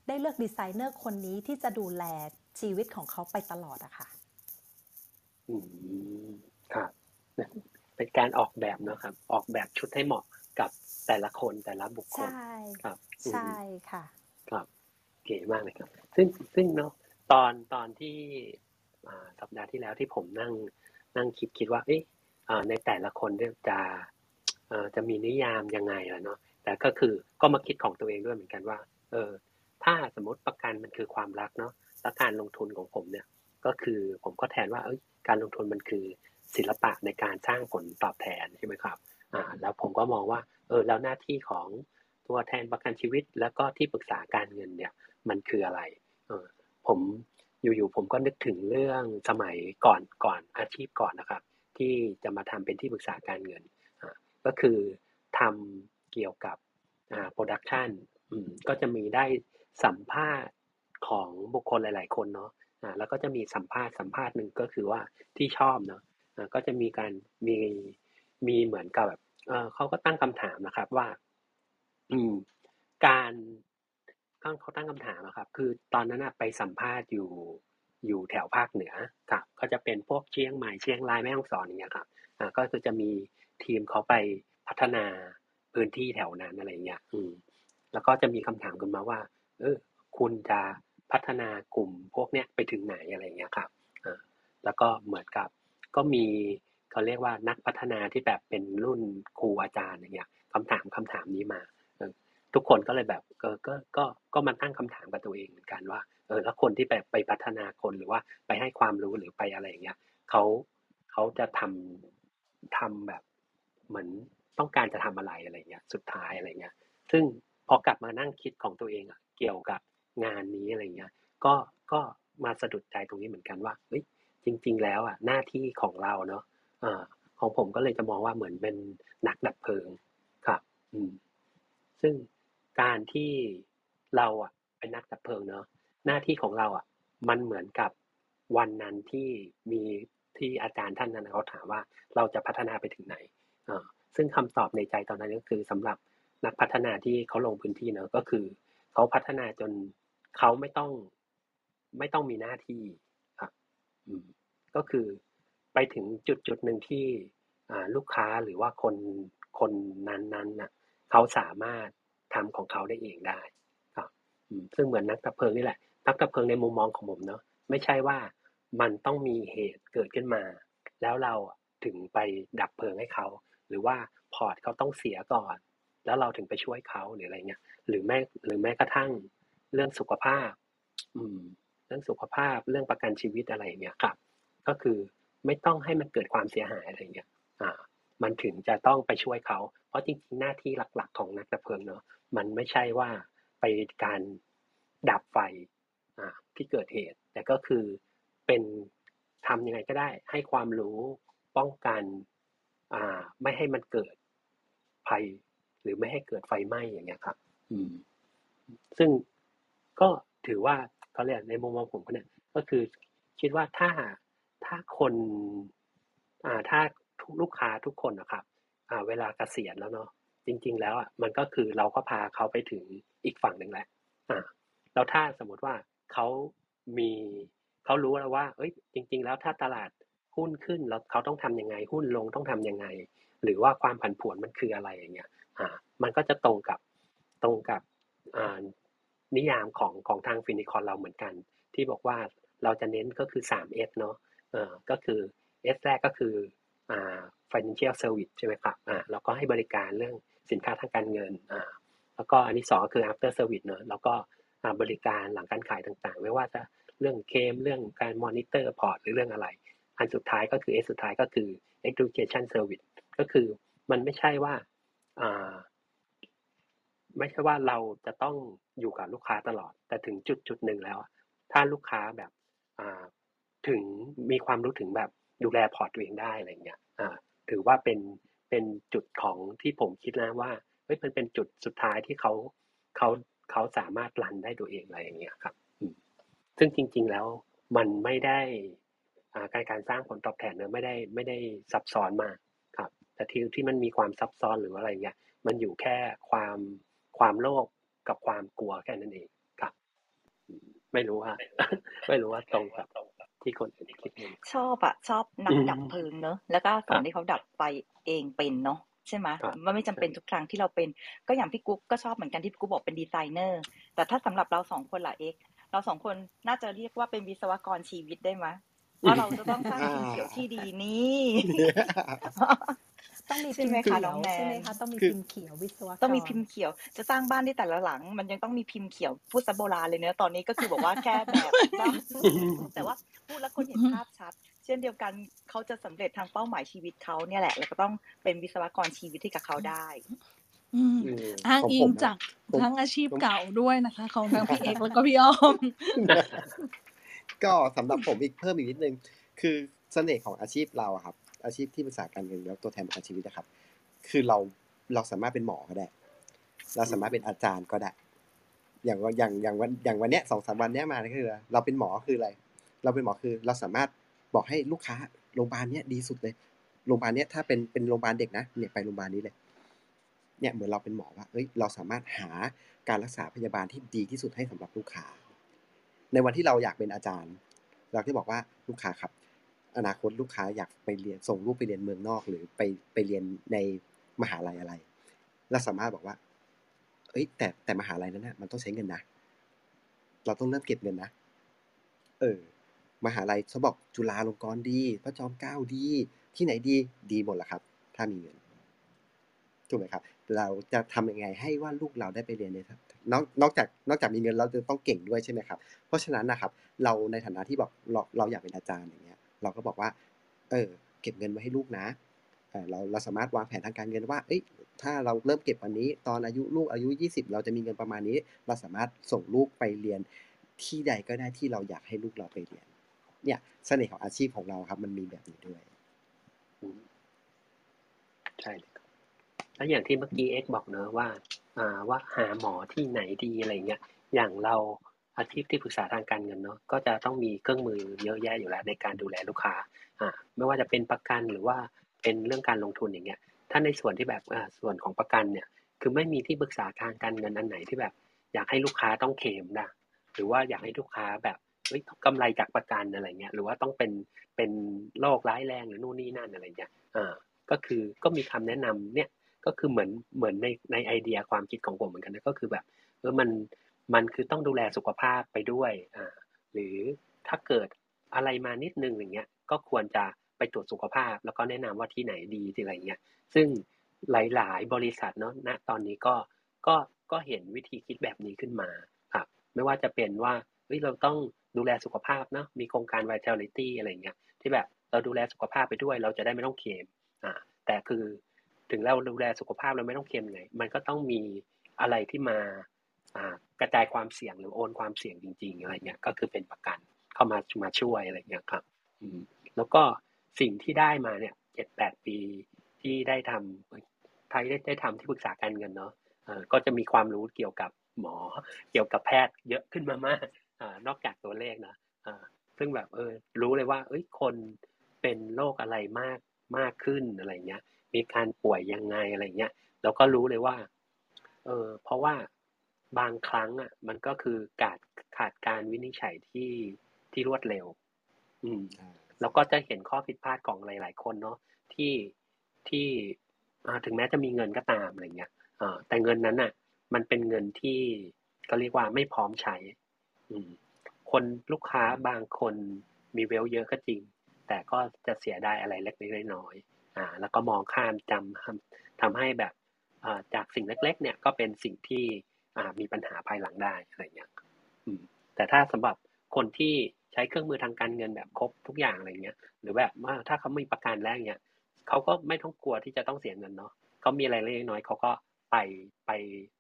ได้เลือกดีไซเนอร์คนนี้ที่จะดูแลชีวิตของเขาไปตลอดอะค่ะอืมครับ เป็นการออกแบบเนอะครับ ออกแบบชุดให้เหมาะกับแต่ละคนแต่ละบุคคล ใช่ครับอืมใช่ค่ะ ครับ เก๋มากเลยครับ ซึ่งซึ่งเนาะตอนตอนที่อ่าสัปดาห์ที่แล้วที่ผมนั่งนั่งคิดคิดว่า เอ๊ะอ่าในแต่ละคนเนี่ยจะเอ่อจะมีนิยามยังไงล่ะเนาะแต่ก็คือก็มาคิดของตัวเองด้วยเหมือนกันว่า เออ ถ้าสมมติประกันมันคือความรักเนาะและการลงทุนของผมเนี่ย ก็คือผมก็แทนว่า เอ้ยการลงทุนมันคือ ศิลปะในการสร้างผลตอบแทนใช่ไหมครับอ่าแล้วผมก็มองว่าเออแล้วหน้าที่ของตัวแทนประกันชีวิต แล้วก็ที่ปรึกษาการเงินเนี่ยมันคืออะไรเออผมอยู่ๆผมก็นึกถึงเรื่องสมัยก่อนก่อนอาชีพก่อนนะครับ ที่จะมาทำเป็นที่ปรึกษาการเงินอ่าก็คือทำเกี่ยวกับอ่าโปรดักชันอืมก็จะมีได้สัมภาษณ์ของบุคคลหลาย ๆ คนเนาะอ่าแล้วก็จะมีสัมภาษณ์สัมภาษณ์หนึ่งก็คือว่าที่ชอบเนาะ ก็จะมีการมีมีเหมือนกับแบบเขาก็ตั้งคำถามนะครับว่า อืม การเขาตั้งคำถามอะครับ คือตอนนั้นอะไปสัมภาษณ์อยู่อยู่แถวภาคเหนือครับ ก็จะเป็นพวกเชียงใหม่เชียงรายแม่ฮ่องสอนอย่างเงี้ยครับอ่าก็คือจะมีทีมเขาไปพัฒนาพื้นที่แถวนั้นอะไรเงี้ย อืม แล้วก็จะมีคำถามกันมาว่า เออ คุณจะพัฒนากลุ่มพวกเนี้ยไปถึงไหนอะไรเงี้ยครับอ่าแล้วก็เหมือนกับ ก็มีเขาเรียกว่านักพัฒนาที่แบบเป็นรุ่นครูอาจารย์อย่างเงี้ยคำถามคำถามนี้มาทุกคนก็เลยแบบเออก็ก็ก็มาตั้งคำถามกับตัวเองเหมือนกันว่าเออแล้วคนที่แบบไปพัฒนาคนหรือว่าไปให้ความรู้หรือไปอะไรอย่างเงี้ยเขาเขาจะทำทำแบบเหมือนต้องการจะทำอะไรอะไรเงี้ยสุดท้ายอะไรเงี้ย ซึ่งพอกลับมานั่งคิดของตัวเองอะเกี่ยวกับงานนี้อะไรเงี้ย ก็ก็มาสะดุดใจตรงนี้เหมือนกันว่าเฮ้ย จริง ๆ แล้วอะหน้าที่ของเราเนาะอ่าของผมก็เลยจะมองว่าเหมือนเป็นนักดับเพลิงครับอืมซึ่งการที่เราอะเป็นนักดับเพลิงเนาะหน้าที่ของเราอะ มันเหมือนกับวันนั้นที่มีที่อาจารย์ท่านนั้นเขาถามว่าเราจะพัฒนาไปถึงไหนอ่าซึ่งคำตอบในใจตอนนั้นก็คือสำหรับนักพัฒนาที่เขาลงพื้นที่เนอะก็คือเขาพัฒนาจนเขาไม่ต้องไม่ต้องมีหน้าที่ ก็คือไปถึงจุดจุดหนึ่งที่ลูกค้าหรือว่าคนคนนั้นๆน่ะเขาสามารถทำของเขาได้เองได้ครับซึ่งเหมือนนักดับเพลิงนี่แหละ นักดับเพลิงในมุมมองของผมเนาะไม่ใช่ว่ามันต้องมีเหตุเกิดขึ้นมา แล้วเราถึงไปดับเพลิงให้เขา หรือว่าพอร์ตเขาต้องเสียก่อน แล้วเราถึงไปช่วยเขาหรืออะไรเงี้ยหรือแม้หรือแม้กระทั่งเรื่องสุขภาพ อืม เรื่องสุขภาพเรื่องประกันชีวิตอะไรเงี้ยครับ ก็คือไม่ต้องให้มันเกิดความเสียหายอะไรเงี้ยอ่ามันถึงจะต้องไปช่วยเขา เพราะจริงๆ หน้าที่หลักๆ ของนักดับเพลิงเนาะ มันไม่ใช่ว่าไปการดับไฟอ่าที่เกิดเหตุ แต่ก็คือเป็นทำยังไงก็ได้ ให้ความรู้ป้องกันอ่าไม่ให้มันเกิดภัย หรือไม่ให้เกิดไฟไหม้อย่างเงี้ยครับ อืม ซึ่งก็ถือว่า เขาเรียกในมุมมองผมเนี่ยก็คือคิดว่าถ้าถ้าคนอ่าถ้าลูกค้าทุกคนนะครับอ่าเวลาเกษียณแล้วเนาะจริง ๆ แล้วอะมันก็คือเราก็พาเขาไปถึงอีกฝั่งหนึ่งแล้วอ่าแล้วถ้าสมมติว่าเขามีเขารู้แล้วว่า เอ้ย จริง ๆ แล้วถ้าตลาดหุ้นขึ้นแล้วเขาต้องทำยังไง หุ้นลงต้องทำยังไง หรือว่าความผันผวนมันคืออะไรอย่างเงี้ยอ่ามันก็จะตรงกับตรงกับอ่า นิยามของของทางฟินิคอนเราเหมือนกัน ที่บอกว่าเราจะเน้นก็คือ 3S เนาะเออก็คือ S แรกก็คืออ่า financial service ใช่ไหมครับอ่าแล้วก็ให้บริการเรื่องสินค้าทางการเงินอ่าแล้วก็อันที่สองก็คือ after service เนอะแล้วก็บริการหลังการขายต่างๆ ไม่ว่าจะเรื่องเคลมเรื่องการมอนิเตอร์พอร์ตหรือเรื่องอะไร อันสุดท้ายก็คือ S สุดท้ายก็คือ education service ก็คือมันไม่ใช่ว่าอ่า ไม่ใช่ว่าเราจะต้องอยู่กับลูกค้าตลอด แต่ถึงจุดจุดหนึ่งแล้ว ถ้าลูกค้าแบบถึงมีความรู้ถึงแบบดูแลพอร์ตตัวเองได้อะไรเงี้ยถือว่าเป็นเป็นจุดของที่ผมคิดนะว่าเฮ้ยมันเป็นจุดสุดท้ายที่เขาเขาเขาสามารถรันได้ตัวเองอะไรอย่างเงี้ยครับซึ่งจริง ๆแล้วมันไม่ได้การการสร้างผลตอบแทนเนอะไม่ได้ไม่ได้ซับซ้อนมากครับ แต่ที่ที่มันมีความซับซ้อนหรืออะไรเงี้ยมันอยู่แค่ความ ความโลภกับความกลัวแค่นั้นเองครับอืมไม่รู้ว่าไม่รู้ว่าตรงกับที่คนอื่นคิดไหมชอบอะชอบนักอืมดับเพลิงเนอะแล้วก็สอนที่เขาดับไฟเองเป็นเนาะใช่ไหมครับมันไม่จำเป็นทุกครั้งที่เราเป็น ก็อย่างพี่กุ๊กก็ชอบเหมือนกันที่พี่กุ๊กบอกเป็นดีไซเนอร์ แต่ถ้าสำหรับเราสองคนล่ะเอกเราสองคนน่าจะเรียกว่าเป็นวิศวกรชีวิตได้ไหมเพราะเราจะต้องสร้างทีมเขียวที่ดีนี่ ต้องมีใช่พิมไหมพ์เขีคะยน้อวงแนนใช่ไหมคะต้องมีคือพิมพ์เขียววิศวกรต้องมีพิมพ์เขียว จะสร้างบ้านได้แต่ละหลัง มันยังต้องมีพิมพ์เขียวพูดซะโบราณเลยเนอะตอนนี้ก็คือบอกว่าแค่แบบบ้านแต่ว่าพูดแล้วคนเห็นภาพชัด เช่นเดียวกันเขาจะสำเร็จทางเป้าหมายชีวิตเขาเนี่ยแหละ แล้วก็ต้องเป็นวิศวกรชีวิตให้กับเขาได้อืมอืมอ้างของอิผงมนะจากผมทั้งอาชีพผมเก่าด้วยนะคะ ของทั้งพี่เอกแล้วก็พี่อ้อม ก็สำหรับผมอีกเพิ่มอีกนิดนึง คือเสน่ห์ของอาชีพเราอะครับ อาชีพที่ปรึกษาการเงินแล้วตัวแทนประกันชีวิตนะครับ คือเราเราสามารถเป็นหมอก็ได้ เราสามารถเป็นอาจารย์ก็ได้ อย่างว่าอย่างอย่างวันอย่างวันเนี้ยสองสามวันเนี้ยมาก็คือ เราเป็นหมอคืออะไร เราเป็นหมอคือเราสามารถบอกให้ลูกค้าโรงพยาบาลเนี้ยดีสุดเลยโรงพยาบาลเนี้ยถ้าเป็นเป็นโรงพยาบาลเด็กนะเนี่ยไปโรงพยาบาลนี้เลยเนี่ยเหมือนเราเป็นหมอว่าเอ้ยเราสามารถหาการรักษาพยาบาลที่ดีที่สุดให้สำหรับลูกค้า ในวันที่เราอยากเป็นอาจารย์ เราที่บอกว่าลูกค้าครับ อนาคตลูกค้าอยากไปเรียนส่งลูกไปเรียนเมืองนอก หรือไปไปเรียนในมหาลัยอะไรเราสามารถบอกว่า เอ้ย แต่แต่มหาลัยนั้นนะมันต้องใช้เงินนะ เราต้องเริ่มเก็บเงินนะ เออ มหาลัยเขาบอกจุฬาลงกรณ์ดี พระจอมเกล้าดี ที่ไหนดี ดีหมดละครับ ถ้ามีเงิน ถูกไหมครับ เราจะทำยังไงให้ว่าลูกเราได้ไปเรียนในนอกนอกจากนอกจากมีเงินเราจะต้องเก่งด้วยใช่ไหมครับ เพราะฉะนั้นนะครับ เราในฐานะที่บอกเราเราอยากเป็นอาจารย์อย่างเงี้ย เราก็บอกว่า เออ เก็บเงินไว้ให้ลูกนะเราเราสามารถวางแผนทางการเงินว่า เอ้ย ถ้าเราเริ่มเก็บวันนี้ ตอนอายุลูกอายุ 20 เราจะมีเงินประมาณนี้ เราสามารถส่งลูกไปเรียนที่ใดก็ได้ที่เราอยากให้ลูกเราไปเรียน เนี่ยเสน่ห์ของอาชีพของเราครับ มันมีแบบนี้ด้วย ใช่แล้วอย่างที่เมื่อกี้เอ็กบอกเนอะว่า อ่าว่าหาหมอที่ไหนดีอะไรเงี้ย อย่างเรา อาชีพที่ปรึกษาทางการเงินเนาะก็จะต้องมีเครื่องมือเยอะแยะอยู่แล้วในการดูแลลูกค้าอ่าไม่ว่าจะเป็นประกันหรือว่าเป็นเรื่องการลงทุนอย่างเงี้ยถ้าในส่วนที่แบบอ่าส่วนของประกันเนี่ยคือไม่มีที่ปรึกษาทางการเงินอันไหนที่แบบ อยากให้ลูกค้าต้องเคลมนะหรือว่าอยากให้ลูกค้าแบบเฮ้ยต้องกำไรจากประกันอะไรเงี้ยหรือว่าต้องเป็นเป็นโรคร้ายแรงหรือนู่นนี่นั่นอะไรเงี้ยอ่าก็คือก็มีคำแนะนำเนี่ยก็คือเหมือนเหมือนในในไอเดียความคิดของผมเหมือนกันนะก็คือแบบเออมัน มันคือต้องดูแลสุขภาพไปด้วยอ่าหรือถ้าเกิดอะไรมานิดนึงอย่างเงี้ยก็ควรจะไปตรวจสุขภาพ แล้วก็แนะนำว่าที่ไหนดีที่อะไรเงี้ยซึ่งหลาย ๆ บริษัทเนาะณตอนนี้ก็ก็ก็เห็นวิธีคิดแบบนี้ขึ้นมาครับไม่ว่าจะเป็นว่าเฮ้ยเราต้องดูแลสุขภาพเนาะมีโครงการ Vitality อะไรเงี้ยที่แบบเราดูแลสุขภาพไปด้วย เราจะได้ไม่ต้องเคลมอ่าแต่คือถึงเราดูแลสุขภาพเราไม่ต้องเคลมไงมันก็ต้องมีอะไรที่มา กระจายความเสี่ยงหรือโอนความเสี่ยงจริง ๆอะไรเงี้ยก็คือเป็นประกันเข้ามามาช่วยอะไรเงี้ยครับอืมแล้วก็สิ่งที่ได้มาเนี่ยเจ็ดแปดปีที่ได้ทำไทยได้ได้ทำที่ปรึกษาการเงินเนาะก็จะมีความรู้เกี่ยวกับหมอ เกี่ยวกับแพทย์เยอะขึ้นมามากนอกจากตัวเลขนะซึ่งแบบเออรู้เลยว่าเอ้ยคนเป็นโรคอะไรมากมากขึ้นอะไรเงี้ย มีการป่วยยังไงอะไรเงี้ยเราก็รู้เลยว่าเออเพราะว่า บางครั้งอะ มันก็คือขาดขาดการวินิจฉัยที่ที่รวดเร็ว อืม แล้วก็จะเห็นข้อผิดพลาดของหลาย ๆ คนเนาะที่ที่ถึงแม้จะมีเงินก็ตามอะไรเงี้ยแต่เงินนั้นน่ะ มันเป็นเงินที่ก็เรียกว่าไม่พร้อมใช้ อืม คนลูกค้าบางคนมีเวลเยอะก็จริง แต่ก็จะเสียได้อะไรเล็กๆน้อยๆอ่า แล้วก็มองข้ามจำทำให้แบบอ่าจากสิ่งเล็ก ๆ เนี่ยก็เป็นสิ่งที่อ่า มีปัญหาภายหลังได้อะไรเงี้ยอืมแต่ถ้าสำหรับคนที่ใช้เครื่องมือทางการเงินแบบครบทุกอย่างอะไรเงี้ย หรือแบบว่าถ้าเขามีประกันแล้วเนี่ยเขาก็ไม่ต้องกลัวที่จะต้องเสียเงินเนาะเขามีอะไรเล็กน้อยเขาก็ไปไป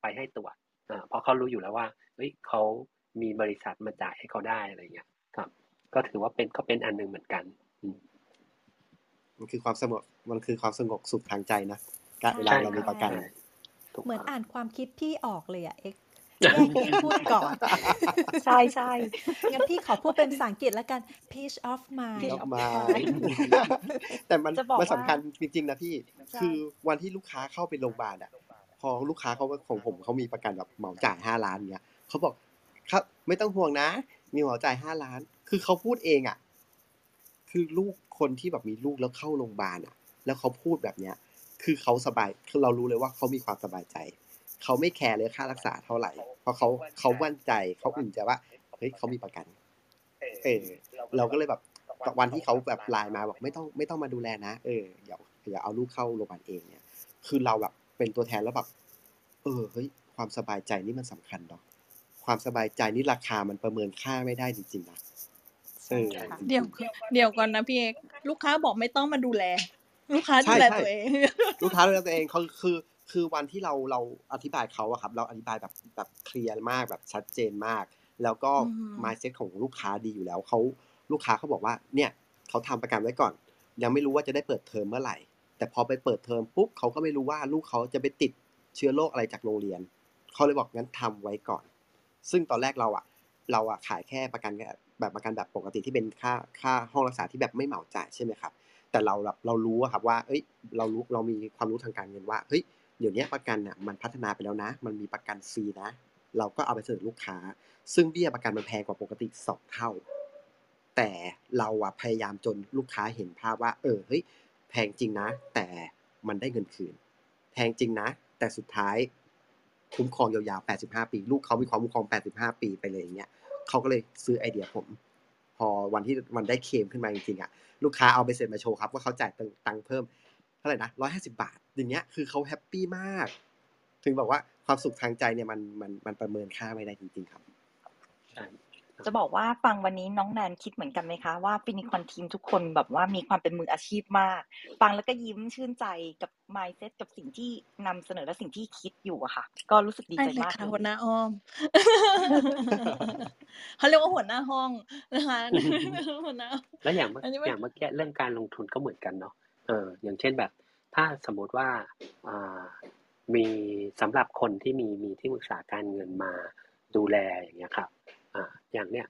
ไปให้ตรวจอ่าเพราะเขารู้อยู่แล้วว่าเฮ้ยเขามีบริษัทมาจ่ายให้เขาได้อะไรเงี้ยครับ ก็ถือว่าเป็นก็เป็นอันนึงเหมือนกันมันคือความสงบมันคือความสงบสุขทางใจนะเวลาเรามีประกัน เหมือนอ่านความคิดพี่ออกเลยอะเอ็กแยกเองพูดก่อน ใช่ใช่งั้นพี่ขอพูดเป็นภาษาอังกฤษแล้วกัน peace of mind แต่มันมันสำคัญจริงๆนะพี่ คือวันที่ลูกค้าเข้าไปโรงพยาบาลอะพอลูกค้าเขาของผมเขามีประกันแบบเหมาจ่ายห้าล้านเนี้ยเขาบอกครับ ไม่ต้องห่วงนะ มีเหมาจ่ายห้าล้าน คือเขาพูดเองอะ คือลูกคนที่แบบมีลูกแล้วเข้าโรงพยาบาลอะ แล้วเขาพูดแบบเนี้ย คือเขาสบายคือเรารู้เลยว่าเขามีความสบายใจ เขาไม่แคร์เลยค่ารักษาเท่าไหร่ เพราะเขาเขามั่นใจเขาอุ่นใจว่าเฮ้ยเขามีประกัน เออ เราก็เลยแบบวันที่เขาแบบไลน์มาบอกไม่ต้องไม่ต้องมาดูแลนะเอออย่าอย่าเอาลูกเข้าโรงพยาบาลเองเนี่ย คือเราแบบเป็นตัวแทนแล้วแบบเออเฮ้ยความสบายใจนี่มันสำคัญเนาะความสบายใจนี่ราคามันประเมินค่าไม่ได้จริงๆนะเออเดี๋ยวเดี๋ยวก่อนนะพี่เอกลูกค้าบอกไม่ต้องมาดูแล ลูกค้าดูแลตัวเอง ลูกค้าดูแลตัวเองเขาคือ คือวันที่เราเราอธิบายเขาอะครับ เราอธิบายแบบแบบเคลียร์มากแบบชัดเจนมาก แล้วก็มายเซ็ตของลูกค้าดีอยู่แล้วเขาลูกค้าเขาบอกว่าเนี่ยเขาทำประกันไว้ก่อน ยังไม่รู้ว่าจะได้เปิดเทอมเมื่อไหร่ แต่พอไปเปิดเทอมปุ๊บเขาก็ไม่รู้ว่าลูกเขาจะไปติดเชื้อโรคอะไรจากโรงเรียนเขาเลยบอกงั้นทำไว้ก่อน ซึ่งตอนแรกเราอะเราอะขายแค่ประกันแบบประกันแบบปกติที่เป็นค่าค่าห้องรักษาที่แบบไม่เหมาจ่ายใช่ไหมครับ แต่เราเรารู้ครับว่าเอ้ยเรารู้เรามีความรู้ทางการเงินว่าเฮ้ยเดี๋ยวนี้ประกันเนี่ยมันพัฒนาไปแล้วนะ มันมีประกันฟรีนะ เราก็เอาไปเสนอลูกค้า ซึ่งเบี้ยประกันมันแพงกว่าปกติสองเท่า แต่เราอะพยายามจนลูกค้าเห็นภาพว่า เออเฮ้ยแพงจริงนะ แต่มันได้เงินคืน แพงจริงนะ แต่สุดท้ายคุ้มครองยาวๆ 85 ปี ลูกเขามีความคุ้มครอง 85 ปีไปเลยอย่างเงี้ยเขาก็เลยซื้อไอเดียผม พอวันที่วันได้เคลมขึ้นมาจริงๆอะลูกค้าเอาใบเสร็จมาโชว์ครับว่าเขาจ่ายตังค์เพิ่มเท่าไหร่นะร้อยห้าสิบบาท อย่างเงี้ยคือเขา happy มาก ถึงบอกว่าความสุขทางใจเนี่ยมันมันมันประเมินค่าไม่ได้จริง ๆ ครับ จะบอกว่าฟังวันนี้น้องแนนคิดเหมือนกันไหมคะว่าฟินิคอนทีมทุกคนแบบว่ามีความเป็นมืออาชีพมาก ฟังแล้วก็ยิ้มชื่นใจกับมายเซ็ตกับสิ่งที่นำเสนอและสิ่งที่คิดอยู่อะค่ะ ก็รู้สึกดีใจมากเลยหัวหน้าอ้อมเขาเรียกว่าหัวหน้าห้องนะคะหัวหน้าแล้วอย่างเมื่ออย่างเมื่อกี้เรื่องการลงทุนก็เหมือนกันเนาะเอออย่างเช่นแบบ ถ้าสมมติว่าอ่ามีสำหรับคนที่มีมีที่ปรึกษาการเงินมาดูแลอย่างเงี้ยครับ อ่าอย่างเนี้ย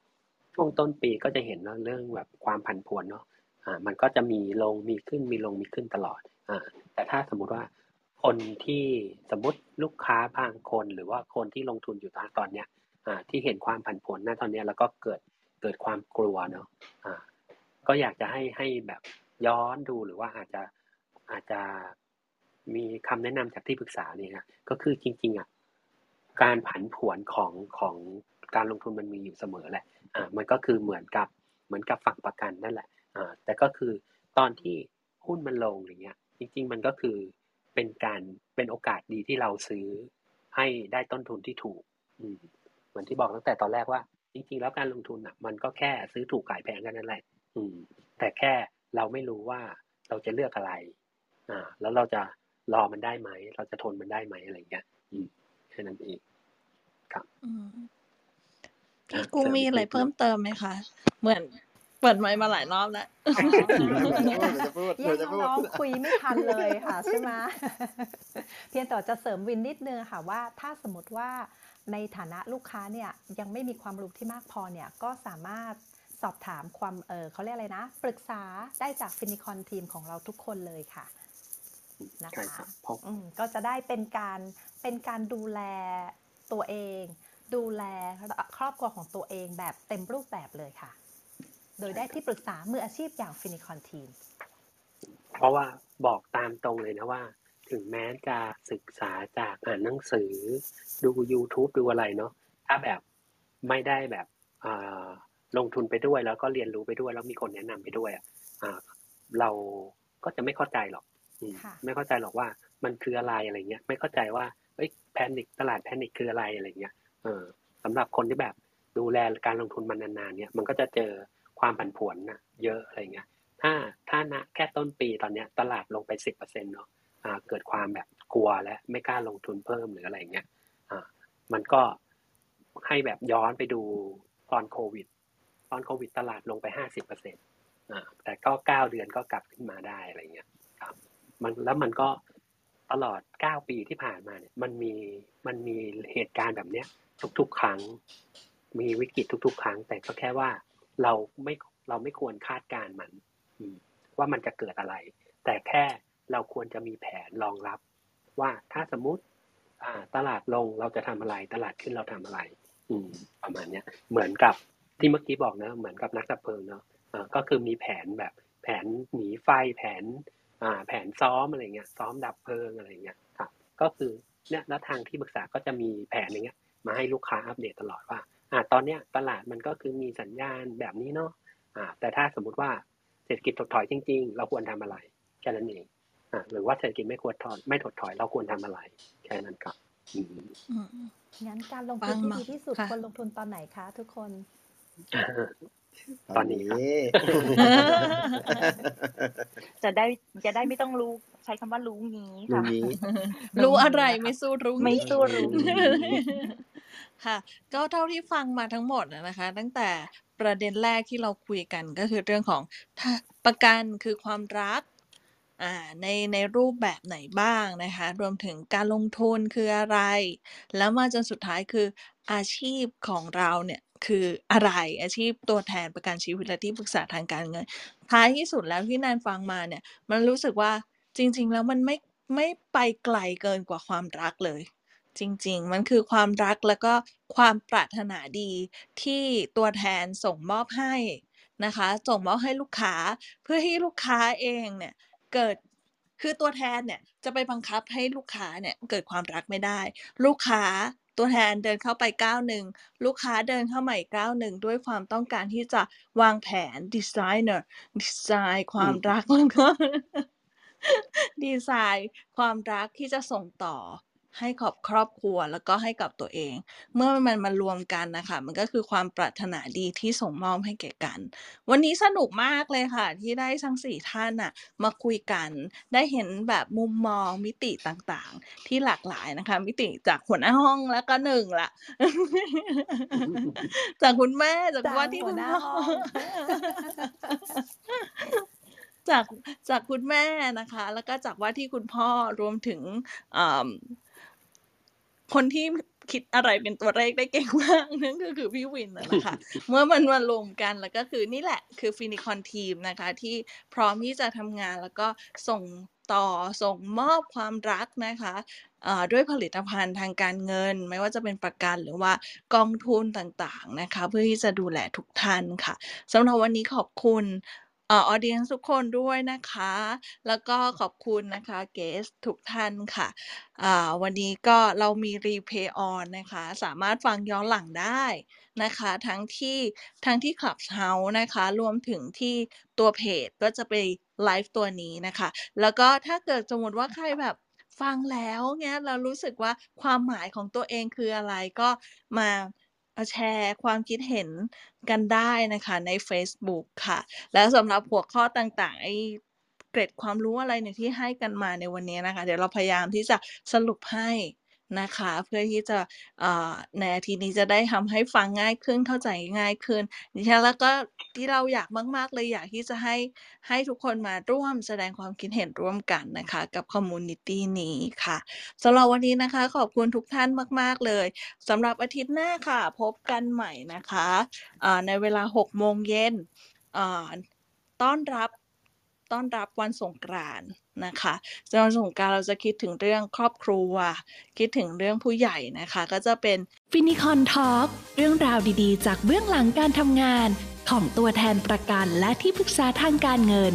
ช่วงต้นปีก็จะเห็นเรื่องแบบความผันผวนเนาะอ่ามันก็จะมีลงมีขึ้นมีลงมีขึ้นตลอดอ่าแต่ถ้าสมมุติว่าคนที่สมมติลูกค้าบางคนหรือว่าคนที่ลงทุนอยู่ตอนตอนเนี้ยอ่าที่เห็นความผันผวนณตอนเนี้ยแล้วก็เกิดเกิดความกลัวเนาะอ่าก็อยากจะให้ให้แบบย้อนดูหรือว่าอาจจะอาจจะมีคำแนะนำจากที่ปรึกษาเนี่ยนะก็คือจริงๆอะการผันผวนของของ การลงทุนมันมีอยู่เสมอแหละอ่ามันก็คือเหมือนกับเหมือนกับฝั่งประกันนั่นแหละอ่าแต่ก็คือตอนที่หุ้นมันลงอย่างเงี้ยจริง ๆ มันก็คือเป็นการเป็นโอกาสดีที่เราซื้อให้ได้ต้นทุนที่ถูกอืมเหมือนที่บอกตั้งแต่ตอนแรกว่า จริง ๆ แล้วการลงทุนอะ มันก็แค่ซื้อถูกขายแพงกันนั่นแหละอืม แต่แค่เราไม่รู้ว่าเราจะเลือกอะไร อ่า แล้วเราจะรอมันได้ไหม เราจะทนมันได้ไหมอะไรเงี้ย อืมแค่นั้นเอง ครับอืม พี่กุ้งเสริมมีอีกอะไรนิดนึเพิ่งมเติมไหมคะ เหมือนเปิดไมค์มาหลายรอบแล้วอ๋อเดี๋ยวจะพูดแย่เดี๋ยวจะงพูดน้องๆคุยไม่ทันเลยค่ะใช่ไหมเพียงแต่จะเสริมวินนิดนึงค่ะว่าถ้าสมมติว่าในฐานะลูกค้าเนี่ยยังไม่มีความรู้ที่มากพอเนี่ยก็สามารถสอบถามความเออเขาเรียกอะไรนะ ปรึกษาได้จากฟินิคอนทีมของเราทุกคนเลยค่ะนะใช่คะครับเพราะอืมก็จะได้เป็นการเป็นการดูแลตัวเอง ดูแลครอบครัวของตัวเองแบบเต็มรูปแบบเลยค่ะ โดยได้ที่ปรึกษามืออาชีพอย่างฟินิคอนทีม เพราะว่าบอกตามตรงเลยนะว่า ถึงแม้จะศึกษาจากอ่านหนังสือ ดู YouTube ดูอะไรเนาะถ้าแบบไม่ได้แบบอ่าลงทุนไปด้วยแล้วก็เรียนรู้ไปด้วยแล้วมีคนแนะนำไปด้วยอะอ่าเราก็จะไม่เข้าใจหรอกอืมค่ะไม่เข้าใจหรอกว่ามันคืออะไรอะไรเงี้ย ไม่เข้าใจว่าเอ้ยแพนิคตลาดแพนิคคืออะไรอะไรเงี้ย เออสำหรับคนที่แบบดูแลการลงทุนมานานๆเนี่ยมันก็จะเจอความผันผวนนะเยอะอะไรเงี้ยถ้าถ้าณแค่ต้นปีตอนเนี้ยตลาดลงไปสิบเปอร์เซ็นต์เนาะอ่าเกิดความแบบกลัวและไม่กล้าลงทุนเพิ่มหรืออะไรเงี้ยอ่ามันก็ให้แบบย้อนไปดูตอนโควิด ตอนโควิดตลาดลงไปห้าสิบเปอร์เซ็นต์อ่าแต่ก็เก้าเดือนก็กลับขึ้นมาได้อะไรเงี้ยครับมันแล้วมันก็ตลอดเก้าปีที่ผ่านมาเนี่ยมันมีมันมีเหตุการณ์แบบเนี้ย ทุก ๆ ครั้ง มีวิกฤตทุก ๆ ครั้ง แต่ก็แค่ว่าเราไม่เราไม่ควรคาดการณ์มันว่ามันจะเกิดอะไร แต่แค่เราควรจะมีแผนรองรับ ว่าถ้าสมมุติตลาดลงเราจะทำอะไร ตลาดขึ้นเราทำอะไร อืม ประมาณเนี้ย เหมือนกับที่เมื่อกี้บอกเนอะเหมือนกับนักดับเพลิงเนอะก็คือมีแผนแบบแผนหนีไฟแผนอ่าแผนซ้อมอะไรเงี้ยซ้อมดับเพลิงอะไรเงี้ยครับ ก็คือเนี่ยแล้วทางที่ปรึกษาก็จะมีแผนอย่างเงี้ย มาให้ลูกค้าอัปเดตตลอดว่าอ่าตอนเนี้ยตลาดมันก็คือมีสัญญาณแบบนี้เนาะอ่าแต่ถ้าสมมุติว่าเศรษฐกิจถดถอยจริง ๆ เราควรทำอะไรแค่นั้นเองอ่าหรือว่าเศรษฐกิจไม่ควรถอยไม่ถดถอยเราควรทำอะไร แค่นั้นครับอืมอืมงั้นการลงฟัทุนงที่มาดีที่สุดค่ะควรลงทุนตอนไหนคะทุกคน ตอนนี้ครับจะได้จะได้ไม่ต้องรู้ใช้คำว่ารู้งี้ลุงค่ะนี้รู้อะไรไม่สู้รู้ไม่งี้สู้รู้งี้ค่ะ ก็เท่าที่ฟังมาทั้งหมดนะนะคะ ตั้งแต่ประเด็นแรกที่เราคุยกันก็คือเรื่องของถ้าประกันคือความรักอ่าในในรูปแบบไหนบ้างนะคะ รวมถึงการลงทุนคืออะไร แล้วมาจนสุดท้ายคืออาชีพของเราเนี่ย คืออะไรอาชีพตัวแทนประกันชีวิตและที่ปรึกษาทางการเงิน ท้ายที่สุดแล้วที่แนนฟังมาเนี่ย มันรู้สึกว่าจริง ๆ แล้วมันไม่ไม่ไปไกลเกินกว่าความรักเลย จริง ๆ มันคือความรักแล้วก็ความปรารถนาดีที่ตัวแทนส่งมอบให้นะคะ ส่งมอบให้ลูกค้าเพื่อให้ลูกค้าเองเนี่ยเกิดคือตัวแทนเนี่ยจะไปบังคับให้ลูกค้าเนี่ยเกิดความรักไม่ได้ ลูกค้า ตัวแทนเดินเข้าไปก้าวหนึ่งลูกค้าเดินเข้ามาอีกก้าวหนึ่งด้วยความต้องการที่จะวางแผนดีไซเนอร์ดีไซน์ความรักแล้วก็ดีไซน์ความรักที่จะส่งต่อ ให้กับครอบครัวแล้วก็ให้กับตัวเอง เมื่อมันมารวมกันนะคะ มันก็คือความปรารถนาดีที่ส่งมอบให้แก่กัน วันนี้สนุกมากเลยค่ะ ที่ได้ทั้งสี่ท่านน่ะมาคุยกัน ได้เห็นแบบมุมมองมิติต่างๆ ที่หลากหลายนะคะ มิติจากหัวหน้าห้องแล้วก็หนึ่งละจากคุณแม่จากว่าที่หัคุวณหน้าพ่อห้องจากจากคุณแม่นะคะ แล้วก็จากว่าที่คุณพ่อรวมถึงอ่า คนที่คิดอะไรเป็นตัวเลขได้เก่งมากนั่นก็คือพี่วินน่ะนะคะเมื่อมันมารวมกันแล้วก็คือนี่แหละคือฟินิคอนทีมนะคะ ที่พร้อมที่จะทำงานแล้วก็ส่งต่อส่งมอบความรักนะคะเอ่อด้วยผลิตภัณฑ์ทางการเงิน ไม่ว่าจะเป็นประกันหรือว่ากองทุนต่างๆนะคะ เพื่อที่จะดูแลทุกท่านค่ะสำหรับวันนี้ขอบคุณ เอ่อออเดียนทุกคนด้วยนะคะ แล้วก็ขอบคุณนะคะเกสทุกท่านค่ะอ่าวันนี้ก็เรามีรีเพย์ออนนะคะ สามารถฟังย้อนหลังได้นะคะ ทั้งที่ทั้งที่ Clubhouse นะคะ รวมถึงที่ตัวเพจก็จะไปไลฟ์ตัวนี้นะคะ แล้วก็ถ้าเกิดสมมติว่าใครแบบฟังแล้วเงี้ยเรารู้สึกว่าความหมายของตัวเองคืออะไรก็มา มาแชร์ความคิดเห็นกันได้นะคะในเฟซบุ๊กค่ะ แล้วสำหรับหัวข้อต่างๆไอ้เกร็ดความรู้อะไรเนี่ยที่ให้กันมาในวันนี้นะคะ เดี๋ยวเราพยายามที่จะสรุปให้ นะคะ เพื่อที่จะในอาทิตย์นี้จะได้ทำให้ฟังง่ายขึ้นเข้าใจง่ายขึ้นดิฉันแล้วก็ที่เราอยากมาก ๆ เลยอยากที่จะให้ให้ทุกคนมาร่วมแสดงความคิดเห็นร่วมกันนะคะ กับ community นี้ค่ะสำหรับวันนี้นะคะ ขอบคุณทุกท่านมาก ๆ เลยสำหรับอาทิตย์หน้าค่ะ พบกันใหม่นะคะในเวลา6โมงเย็นต้อนรับต้อนรับวันสงกรานต์ นะคะวันสงกรานต์เราจะคิดถึงเรื่องครอบครัว คิดถึงเรื่องผู้ใหญ่นะคะ ก็จะเป็นฟินิคอน talk เรื่องราวดีๆ จากเบื้องหลังการทำงาน ของตัวแทนประกันและที่ปรึกษาทางการเงิน